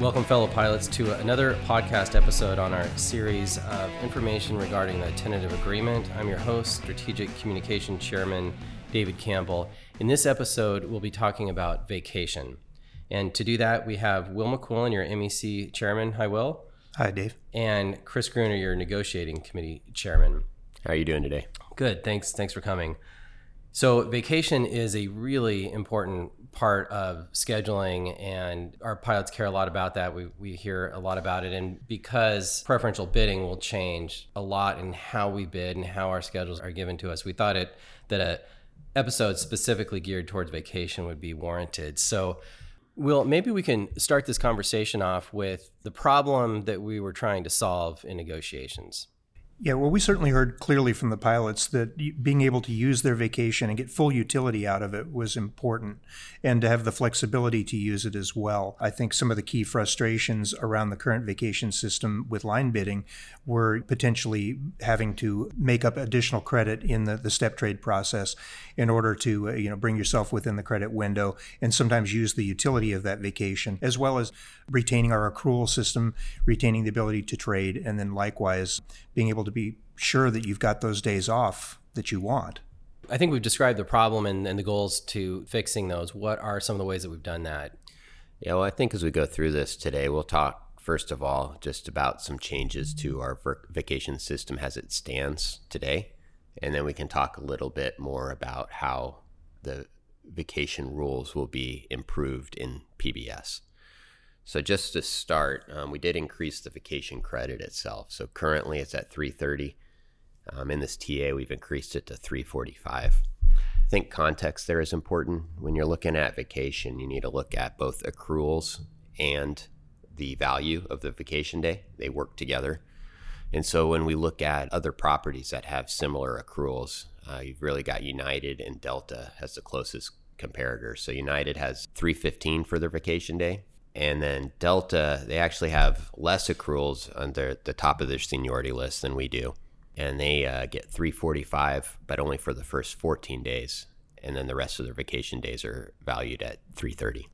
Welcome, fellow pilots, to another podcast episode on our series of information regarding the tentative agreement. I'm your host, Strategic Communication Chairman David Campbell. In this episode, we'll be talking about vacation. And to do that, we have Will McQuillen, your MEC Chairman. Hi, Will. Hi, Dave. And Chris Gruner, your Negotiating Committee Chairman. How are you doing today? Good. Thanks. Thanks for coming. So, vacation is a really important part of scheduling, and our pilots care a lot about that. We, we hear a lot about it. And because preferential bidding will change a lot in how we bid and how our schedules are given to us, we thought it that a episode specifically geared towards vacation would be warranted. So, Will, maybe we can start this conversation off with the problem that we were trying to solve in negotiations. Yeah, well, we certainly heard clearly from the pilots that being able to use their vacation and get full utility out of it was important, and to have the flexibility to use it as well. I think some of the key frustrations around the current vacation system with line bidding were potentially having to make up additional credit in the, the step trade process in order to uh, you know bring yourself within the credit window, and sometimes use the utility of that vacation, as well as retaining our accrual system, retaining the ability to trade, and then likewise being able to to be sure that you've got those days off that you want. I think we've described the problem and, and the goals to fixing those. What are some of the ways that we've done that? Yeah, well, I think as we go through this today, we'll talk first of all just about some changes to our vacation system as it stands today. And then we can talk a little bit more about how the vacation rules will be improved in PBS. So just to start, um, we did increase the vacation credit itself. So currently it's at 330. Um, in this TA, we've increased it to 345. I think context there is important. When you're looking at vacation, you need to look at both accruals and the value of the vacation day. They work together. And so when we look at other properties that have similar accruals, uh, you've really got United and Delta as the closest comparator. So United has 315 for their vacation day, and then Delta, they actually have less accruals under the top of their seniority list than we do. And they uh, get 345, but only for the first 14 days. And then the rest of their vacation days are valued at 330.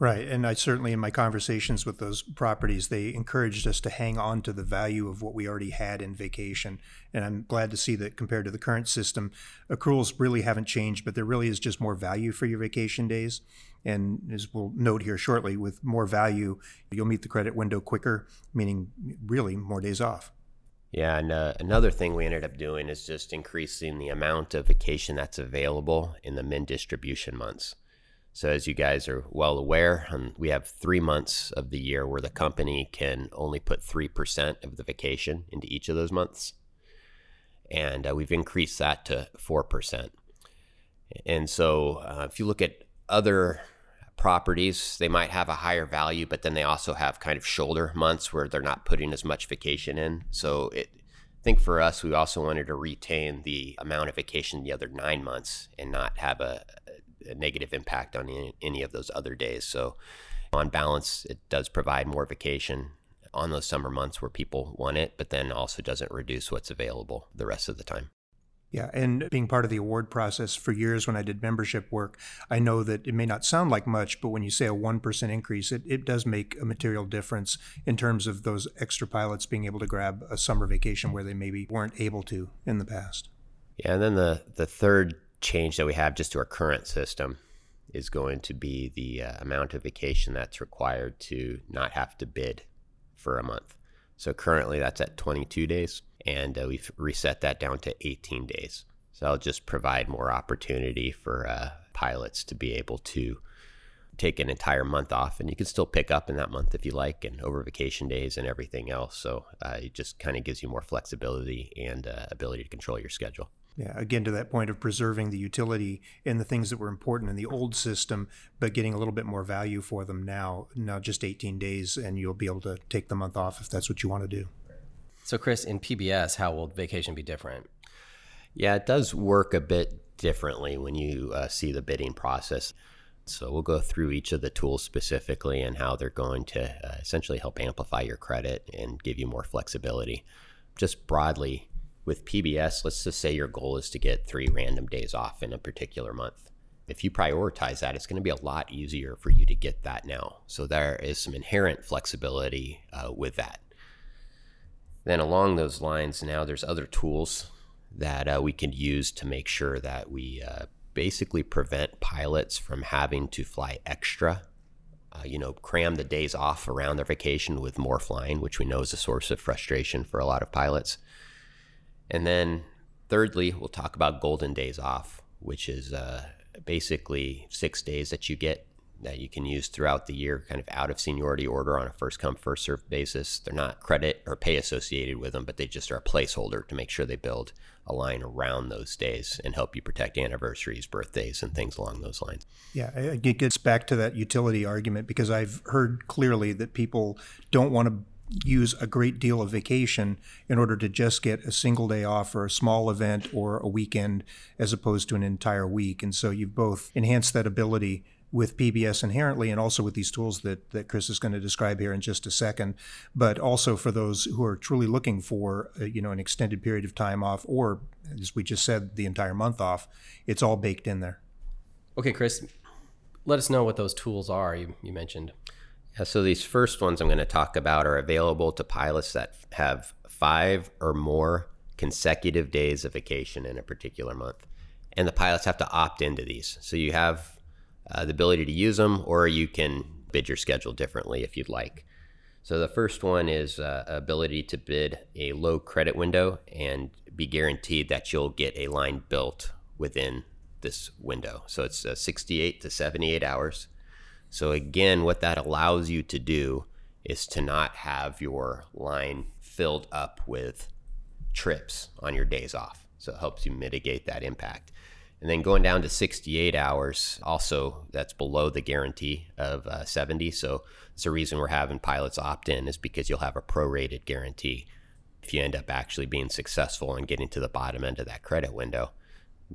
Right. And I certainly, in my conversations with those properties, they encouraged us to hang on to the value of what we already had in vacation. And I'm glad to see that compared to the current system, accruals really haven't changed, but there really is just more value for your vacation days. And as we'll note here shortly, with more value, you'll meet the credit window quicker, meaning really more days off. Yeah, and uh, another thing we ended up doing is just increasing the amount of vacation that's available in the min distribution months. So, as you guys are well aware, um, we have three months of the year where the company can only put 3% of the vacation into each of those months. And uh, we've increased that to 4%. And so, uh, if you look at other properties, they might have a higher value, but then they also have kind of shoulder months where they're not putting as much vacation in. So, it, I think for us, we also wanted to retain the amount of vacation the other nine months and not have a, a negative impact on any, any of those other days. So, on balance, it does provide more vacation on those summer months where people want it, but then also doesn't reduce what's available the rest of the time. Yeah, and being part of the award process for years when I did membership work, I know that it may not sound like much, but when you say a 1% increase, it, it does make a material difference in terms of those extra pilots being able to grab a summer vacation where they maybe weren't able to in the past. Yeah, and then the, the third change that we have just to our current system is going to be the uh, amount of vacation that's required to not have to bid for a month. So currently that's at 22 days, and uh, we've reset that down to 18 days. So I'll just provide more opportunity for uh, pilots to be able to take an entire month off, and you can still pick up in that month if you like, and over vacation days and everything else. So uh, it just kind of gives you more flexibility and uh, ability to control your schedule. Yeah, again, to that point of preserving the utility and the things that were important in the old system, but getting a little bit more value for them now. Now, just 18 days, and you'll be able to take the month off if that's what you want to do. So, Chris, in PBS, how will vacation be different? Yeah, it does work a bit differently when you uh, see the bidding process. So, we'll go through each of the tools specifically and how they're going to uh, essentially help amplify your credit and give you more flexibility. Just broadly, with PBS, let's just say your goal is to get three random days off in a particular month. if you prioritize that, it's going to be a lot easier for you to get that now. So there is some inherent flexibility uh, with that. Then along those lines, now there's other tools that uh, we can use to make sure that we uh, basically prevent pilots from having to fly extra. Uh, you know, cram the days off around their vacation with more flying, which we know is a source of frustration for a lot of pilots. And then, thirdly, we'll talk about golden days off, which is uh, basically six days that you get that you can use throughout the year, kind of out of seniority order on a first come, first served basis. They're not credit or pay associated with them, but they just are a placeholder to make sure they build a line around those days and help you protect anniversaries, birthdays, and things along those lines. Yeah, it gets back to that utility argument because I've heard clearly that people don't want to use a great deal of vacation in order to just get a single day off for a small event or a weekend as opposed to an entire week. And so you've both enhanced that ability with PBS inherently and also with these tools that, that Chris is going to describe here in just a second, but also for those who are truly looking for uh, you know an extended period of time off or as we just said the entire month off, it's all baked in there. Okay, Chris, let us know what those tools are you, you mentioned. Yeah, so these first ones I'm going to talk about are available to pilots that have five or more consecutive days of vacation in a particular month. And the pilots have to opt into these. So you have uh, the ability to use them, or you can bid your schedule differently if you'd like. So the first one is uh, ability to bid a low credit window and be guaranteed that you'll get a line built within this window. So it's uh, 68 to 78 hours. So again, what that allows you to do is to not have your line filled up with trips on your days off. So it helps you mitigate that impact. And then going down to 68 hours, also that's below the guarantee of uh, 70. So it's a reason we're having pilots opt in is because you'll have a prorated guarantee if you end up actually being successful and getting to the bottom end of that credit window.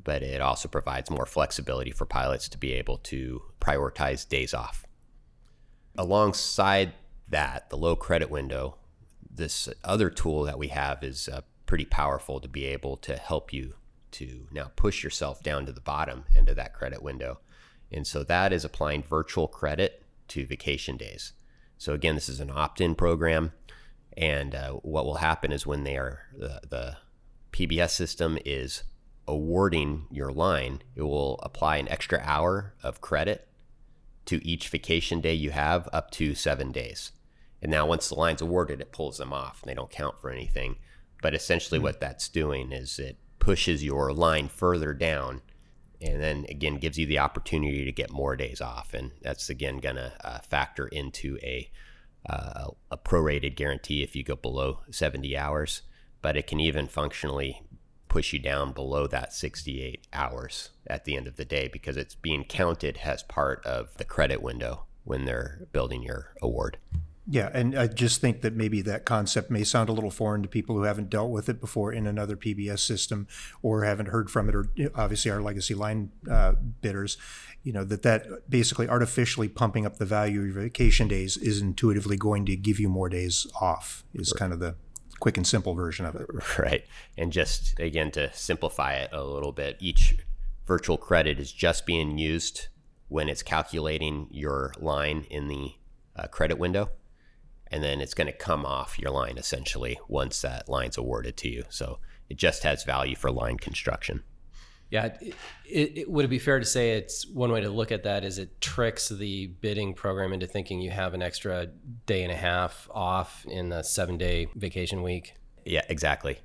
But it also provides more flexibility for pilots to be able to prioritize days off. Alongside that, the low credit window, this other tool that we have is uh, pretty powerful to be able to help you to now push yourself down to the bottom end of that credit window. And so that is applying virtual credit to vacation days. So again, this is an opt-in program, and uh, what will happen is when they are the, the PBS system is awarding your line, it will apply an extra hour of credit to each vacation day you have up to seven days. And now once the line's awarded, it pulls them off and they don't count for anything. But essentially, mm-hmm. what that's doing is it pushes your line further down and then again gives you the opportunity to get more days off and that's again going to uh, factor into a uh, a prorated guarantee if you go below 70 hours but it can even functionally push you down below that 68 hours at the end of the day because it's being counted as part of the credit window when they're building your award yeah, and I just think that maybe that concept may sound a little foreign to people who haven't dealt with it before in another PBS system or haven't heard from it, or obviously our legacy line uh, bidders. You know that that basically artificially pumping up the value of your vacation days is intuitively going to give you more days off. Is kind of the quick and simple version of it. Right, and just again to simplify it a little bit, each virtual credit is just being used when it's calculating your line in the uh, credit window and then it's going to come off your line essentially once that line's awarded to you. So it just has value for line construction. Yeah, it, it, it, would it be fair to say it's one way to look at that is it tricks the bidding program into thinking you have an extra day and a half off in a seven day vacation week? Yeah, exactly.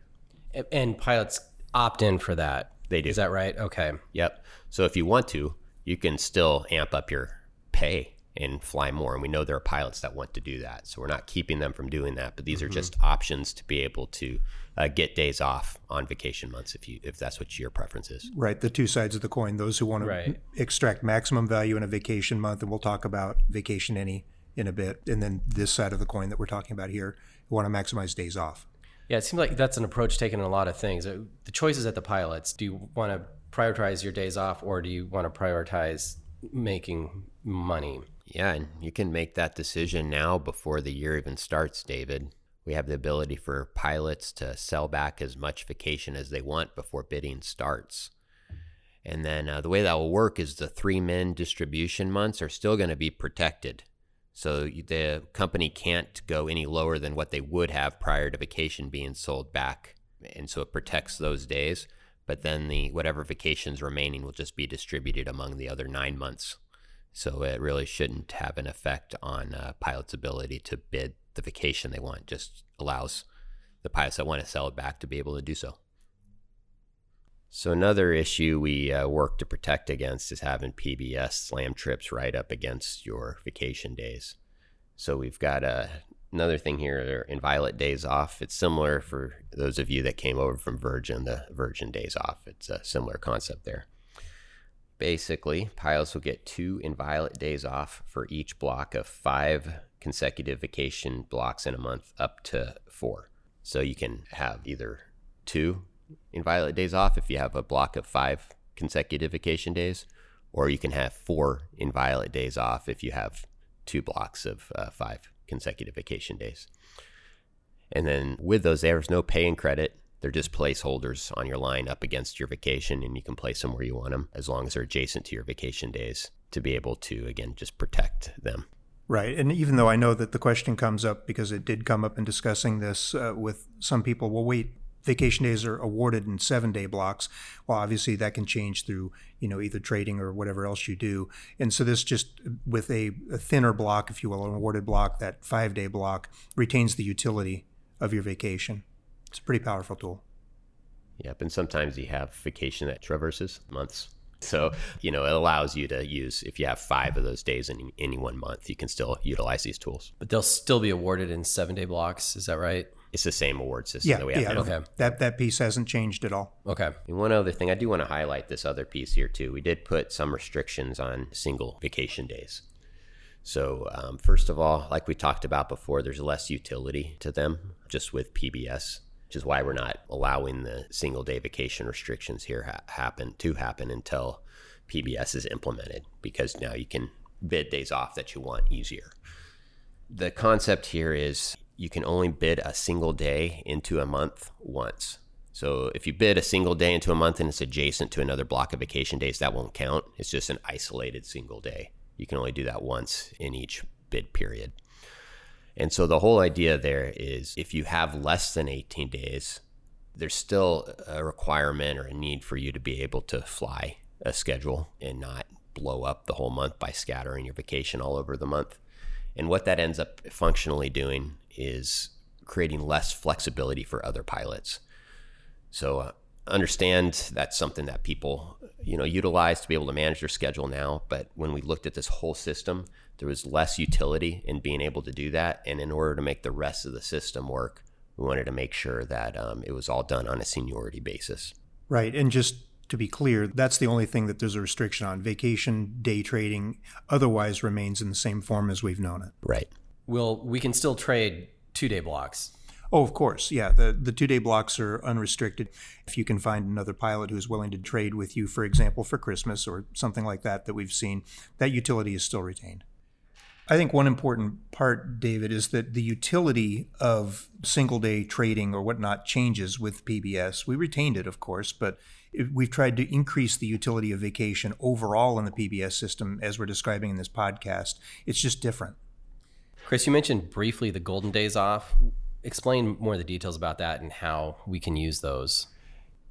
And pilots opt in for that. They do. Is that right? Okay. Yep. So if you want to, you can still amp up your pay and fly more. And we know there are pilots that want to do that. So we're not keeping them from doing that, but these mm-hmm. are just options to be able to uh, get days off on vacation months if you if that's what your preference is. Right, the two sides of the coin. Those who want to right. extract maximum value in a vacation month, and we'll talk about vacation any in a bit, and then this side of the coin that we're talking about here, who want to maximize days off. Yeah, it seems like that's an approach taken in a lot of things. Uh, the choices at the pilots. Do you want to prioritize your days off, or do you want to prioritize making money? Yeah, and you can make that decision now before the year even starts, David. We have the ability for pilots to sell back as much vacation as they want before bidding starts. And then uh, the way that will work is the three min distribution months are still going to be protected. So the company can't go any lower than what they would have prior to vacation being sold back. And so it protects those days. But then the whatever vacations remaining will just be distributed among the other nine months. So it really shouldn't have an effect on a pilots' ability to bid the vacation they want. Just allows the pilots that want to sell it back to be able to do so. So another issue we uh, work to protect against is having PBS slam trips right up against your vacation days. So we've got uh, another thing here inviolate days off. It's similar for those of you that came over from Virgin, the Virgin days off. It's a similar concept there. Basically, pilots will get two inviolate days off for each block of five consecutive vacation blocks in a month, up to four. So you can have either two inviolate days off if you have a block of five consecutive vacation days, or you can have four inviolate days off if you have two blocks of uh, five consecutive vacation days. And then with those, there's no pay and credit. They're just placeholders on your line up against your vacation, and you can place them where you want them as long as they're adjacent to your vacation days to be able to, again, just protect them. Right. And even though I know that the question comes up because it did come up in discussing this uh, with some people, well, wait, vacation days are awarded in seven day blocks. Well, obviously that can change through, you know, either trading or whatever else you do. And so this just with a, a thinner block, if you will, an awarded block, that five day block retains the utility of your vacation. It's a pretty powerful tool. Yep. And sometimes you have vacation that traverses months. So, you know, it allows you to use, if you have five of those days in any one month, you can still utilize these tools. But they'll still be awarded in seven day blocks. Is that right? it's the same award system yeah, that we have yeah. Okay. That that piece hasn't changed at all. Okay. And one other thing, I do want to highlight this other piece here too. We did put some restrictions on single vacation days. So um, first of all, like we talked about before, there's less utility to them just with PBS, which is why we're not allowing the single day vacation restrictions here ha- happen to happen until PBS is implemented, because now you can bid days off that you want easier. The concept here is you can only bid a single day into a month once. So if you bid a single day into a month and it's adjacent to another block of vacation days, that won't count. It's just an isolated single day. You can only do that once in each bid period. And so the whole idea there is if you have less than 18 days, there's still a requirement or a need for you to be able to fly a schedule and not blow up the whole month by scattering your vacation all over the month. And what that ends up functionally doing is creating less flexibility for other pilots. So uh, understand that's something that people you know utilize to be able to manage their schedule now. But when we looked at this whole system, there was less utility in being able to do that. And in order to make the rest of the system work, we wanted to make sure that um, it was all done on a seniority basis. Right, and just to be clear, that's the only thing that there's a restriction on. Vacation day trading otherwise remains in the same form as we've known it. Right. Well, we can still trade two day blocks. Oh, of course. Yeah. The, the two day blocks are unrestricted. If you can find another pilot who's willing to trade with you, for example, for Christmas or something like that, that we've seen, that utility is still retained. I think one important part, David, is that the utility of single day trading or whatnot changes with PBS. We retained it, of course, but we've tried to increase the utility of vacation overall in the PBS system, as we're describing in this podcast. It's just different. Chris, you mentioned briefly the golden days off. Explain more of the details about that and how we can use those.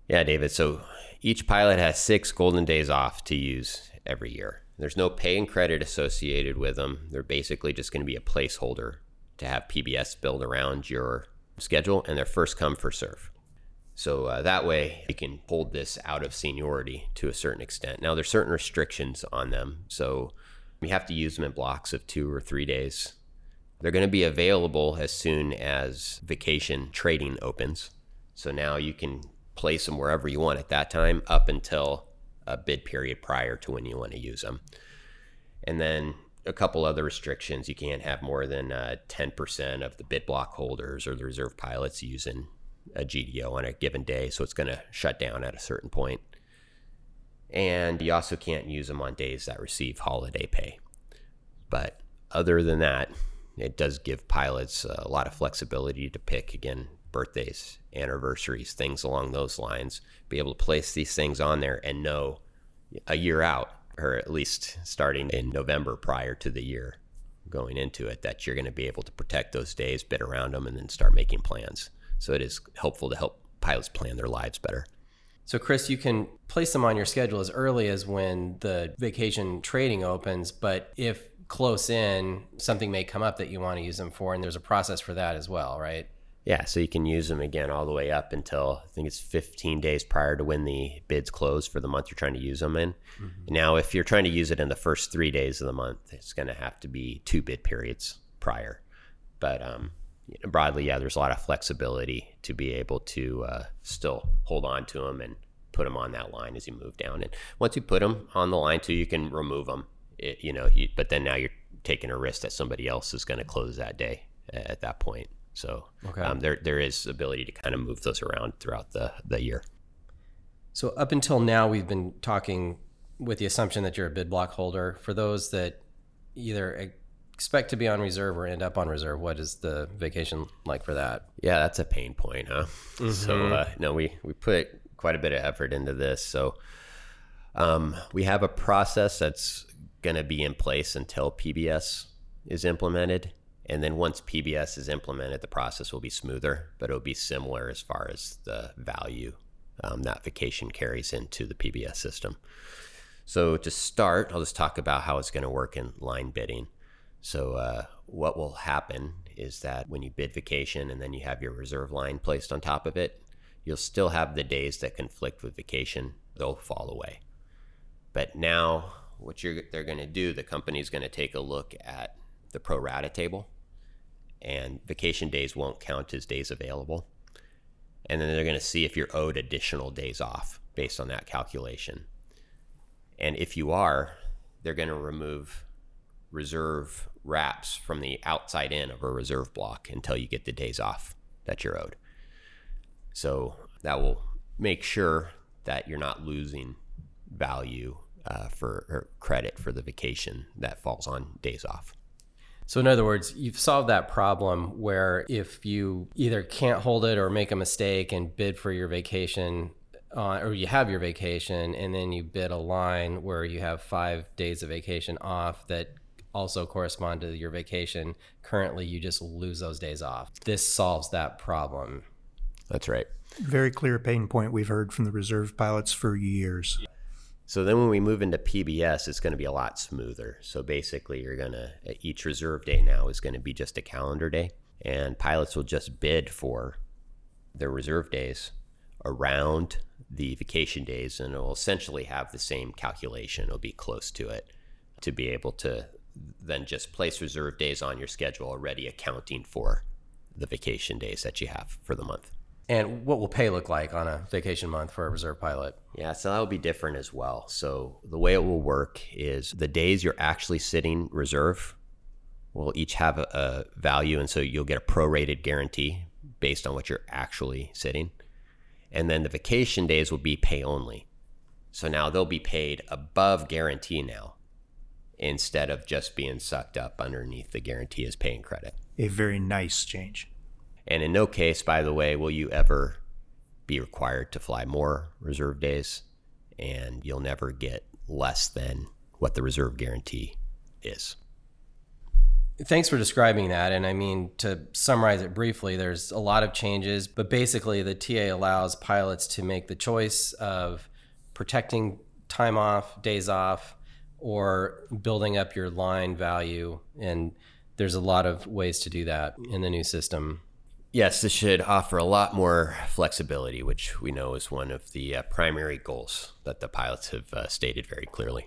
Yeah, David. So each pilot has six golden days off to use every year. There's no pay and credit associated with them. They're basically just going to be a placeholder to have PBS build around your schedule, and they're first come, first serve. So uh, that way you can hold this out of seniority to a certain extent. Now, there's certain restrictions on them. So we have to use them in blocks of two or three days they're going to be available as soon as vacation trading opens. So now you can place them wherever you want at that time up until a bid period prior to when you want to use them. And then a couple other restrictions. You can't have more than uh, 10% of the bid block holders or the reserve pilots using a GDO on a given day. So it's going to shut down at a certain point. And you also can't use them on days that receive holiday pay. But other than that, it does give pilots a lot of flexibility to pick again birthdays, anniversaries, things along those lines. Be able to place these things on there and know a year out, or at least starting in November prior to the year going into it, that you're going to be able to protect those days, bid around them, and then start making plans. So it is helpful to help pilots plan their lives better. So, Chris, you can place them on your schedule as early as when the vacation trading opens, but if close in, something may come up that you want to use them for, and there's a process for that as well, right? Yeah, so you can use them again all the way up until I think it's 15 days prior to when the bids close for the month you're trying to use them in. Mm-hmm. Now, if you're trying to use it in the first three days of the month, it's going to have to be two bid periods prior. But um, broadly, yeah, there's a lot of flexibility to be able to uh, still hold on to them and put them on that line as you move down. And once you put them on the line too, you can remove them. It, you know, you, but then now you're taking a risk that somebody else is going to close that day at that point. So okay. um, there there is ability to kind of move those around throughout the the year. So up until now, we've been talking with the assumption that you're a bid block holder. For those that either expect to be on reserve or end up on reserve, what is the vacation like for that? Yeah, that's a pain point, huh? Mm-hmm. So uh, no, we we put quite a bit of effort into this. So um, we have a process that's going to be in place until PBS is implemented. And then once PBS is implemented, the process will be smoother, but it'll be similar as far as the value um, that vacation carries into the PBS system. So to start, I'll just talk about how it's going to work in line bidding. So uh, what will happen is that when you bid vacation and then you have your reserve line placed on top of it, you'll still have the days that conflict with vacation. They'll fall away. But now, what they're going to do, the company is going to take a look at the pro rata table and vacation days won't count as days available. And then they're going to see if you're owed additional days off based on that calculation. And if you are, they're going to remove reserve wraps from the outside in of a reserve block until you get the days off that you're owed. So that will make sure that you're not losing value uh, for credit for the vacation that falls on days off. So, in other words, you've solved that problem where if you either can't hold it or make a mistake and bid for your vacation, uh, or you have your vacation and then you bid a line where you have five days of vacation off that also correspond to your vacation, currently you just lose those days off. This solves that problem. That's right. Very clear pain point we've heard from the reserve pilots for years. So then when we move into PBS, it's going to be a lot smoother. So basically, you're going to, eh, each reserve day now is going to be just a calendar day. And pilots will just bid for their reserve days around the vacation days, and it will essentially have the same calculation. It'll be close to it to be able to then just place reserve days on your schedule already accounting for the vacation days that you have for the month. And what will pay look like on a vacation month for a reserve pilot? Yeah, so that will be different as well. So the way it will work is the days you're actually sitting reserve will each have a, a value, and so you'll get a prorated guarantee based on what you're actually sitting. And then the vacation days will be pay only. So now they'll be paid above guarantee now instead of just being sucked up underneath the guarantee as paying credit. A very nice change. And in no case, by the way, will you ever be required to fly more reserve days, and you'll never get less than what the reserve guarantee is. Thanks for describing that. And I mean, to summarize it briefly, there's a lot of changes, but basically, the TA allows pilots to make the choice of protecting time off, days off, or building up your line value. And there's a lot of ways to do that in the new system. Yes, this should offer a lot more flexibility, which we know is one of the uh, primary goals that the pilots have uh, stated very clearly.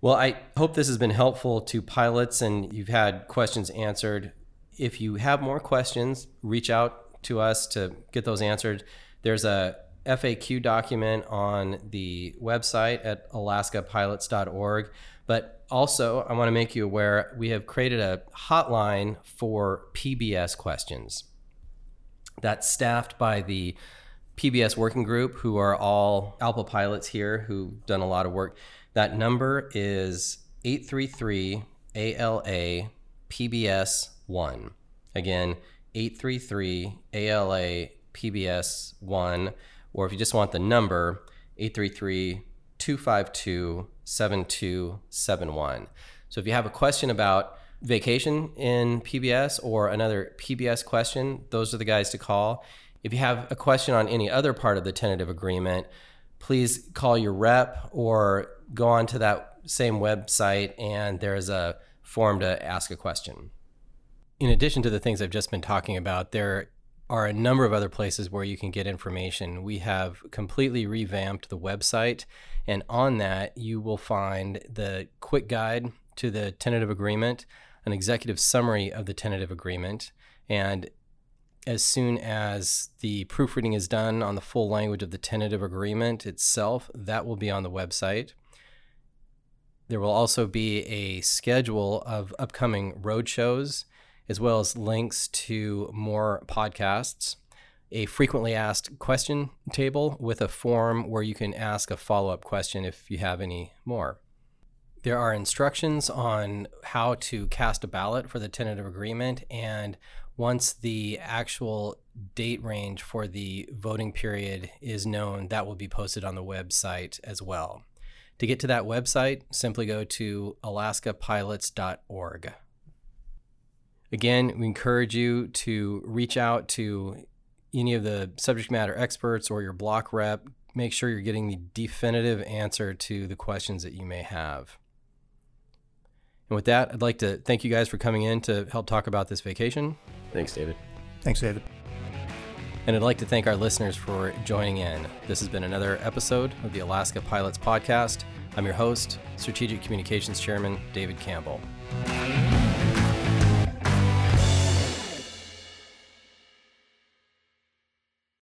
Well, I hope this has been helpful to pilots and you've had questions answered. If you have more questions, reach out to us to get those answered. There's a FAQ document on the website at alaskapilots.org. But also, I want to make you aware we have created a hotline for PBS questions that's staffed by the PBS working group, who are all ALPA pilots here who've done a lot of work. That number is 833 ALA PBS 1. Again, 833 ALA PBS 1. Or if you just want the number, 833 252 7271. So if you have a question about vacation in PBS or another PBS question, those are the guys to call. If you have a question on any other part of the tentative agreement, please call your rep or go on to that same website and there's a form to ask a question. In addition to the things I've just been talking about, there are a number of other places where you can get information. We have completely revamped the website, and on that, you will find the quick guide to the tentative agreement, an executive summary of the tentative agreement, and as soon as the proofreading is done on the full language of the tentative agreement itself, that will be on the website. There will also be a schedule of upcoming road shows, as well as links to more podcasts, a frequently asked question table with a form where you can ask a follow up question if you have any more. There are instructions on how to cast a ballot for the tentative agreement, and once the actual date range for the voting period is known, that will be posted on the website as well. To get to that website, simply go to alaskapilots.org. Again, we encourage you to reach out to any of the subject matter experts or your block rep. Make sure you're getting the definitive answer to the questions that you may have. And with that, I'd like to thank you guys for coming in to help talk about this vacation. Thanks, David. Thanks, David. And I'd like to thank our listeners for joining in. This has been another episode of the Alaska Pilots Podcast. I'm your host, Strategic Communications Chairman David Campbell.